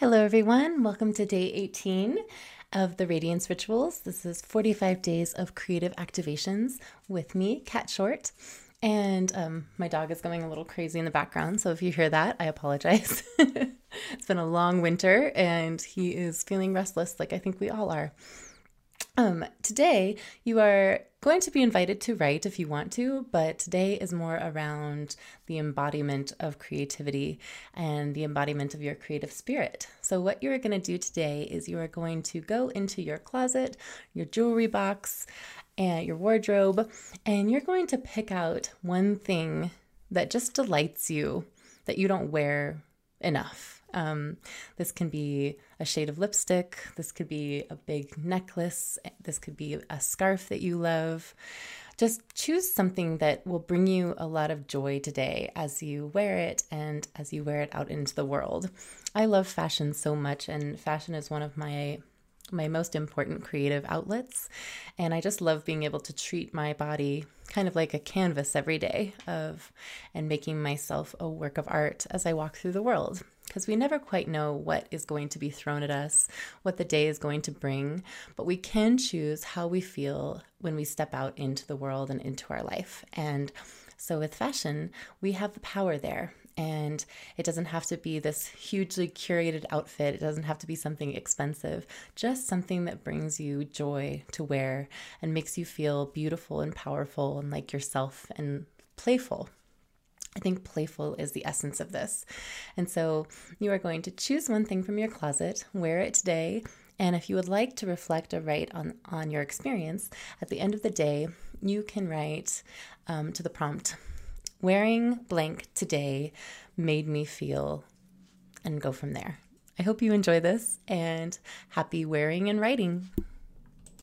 Hello, everyone. Welcome to day 18 of the Radiance Rituals. This is 45 days of creative activations with me, Cat Short. And um, my dog is going a little crazy in the background. So if you hear that, I apologize. it's been a long winter and he is feeling restless, like I think we all are. Um, today, you are going to be invited to write if you want to, but today is more around the embodiment of creativity and the embodiment of your creative spirit. So, what you're going to do today is you are going to go into your closet, your jewelry box, and your wardrobe, and you're going to pick out one thing that just delights you that you don't wear enough um, this can be a shade of lipstick. This could be a big necklace. This could be a scarf that you love. Just choose something that will bring you a lot of joy today as you wear it and as you wear it out into the world. I love fashion so much, and fashion is one of my my most important creative outlets. And I just love being able to treat my body kind of like a canvas every day of and making myself a work of art as I walk through the world because we never quite know what is going to be thrown at us, what the day is going to bring, but we can choose how we feel when we step out into the world and into our life. And so with fashion, we have the power there. And it doesn't have to be this hugely curated outfit. It doesn't have to be something expensive, just something that brings you joy to wear and makes you feel beautiful and powerful and like yourself and playful. I think playful is the essence of this. And so you are going to choose one thing from your closet, wear it today, and if you would like to reflect or write on, on your experience, at the end of the day, you can write um, to the prompt Wearing blank today made me feel, and go from there. I hope you enjoy this and happy wearing and writing.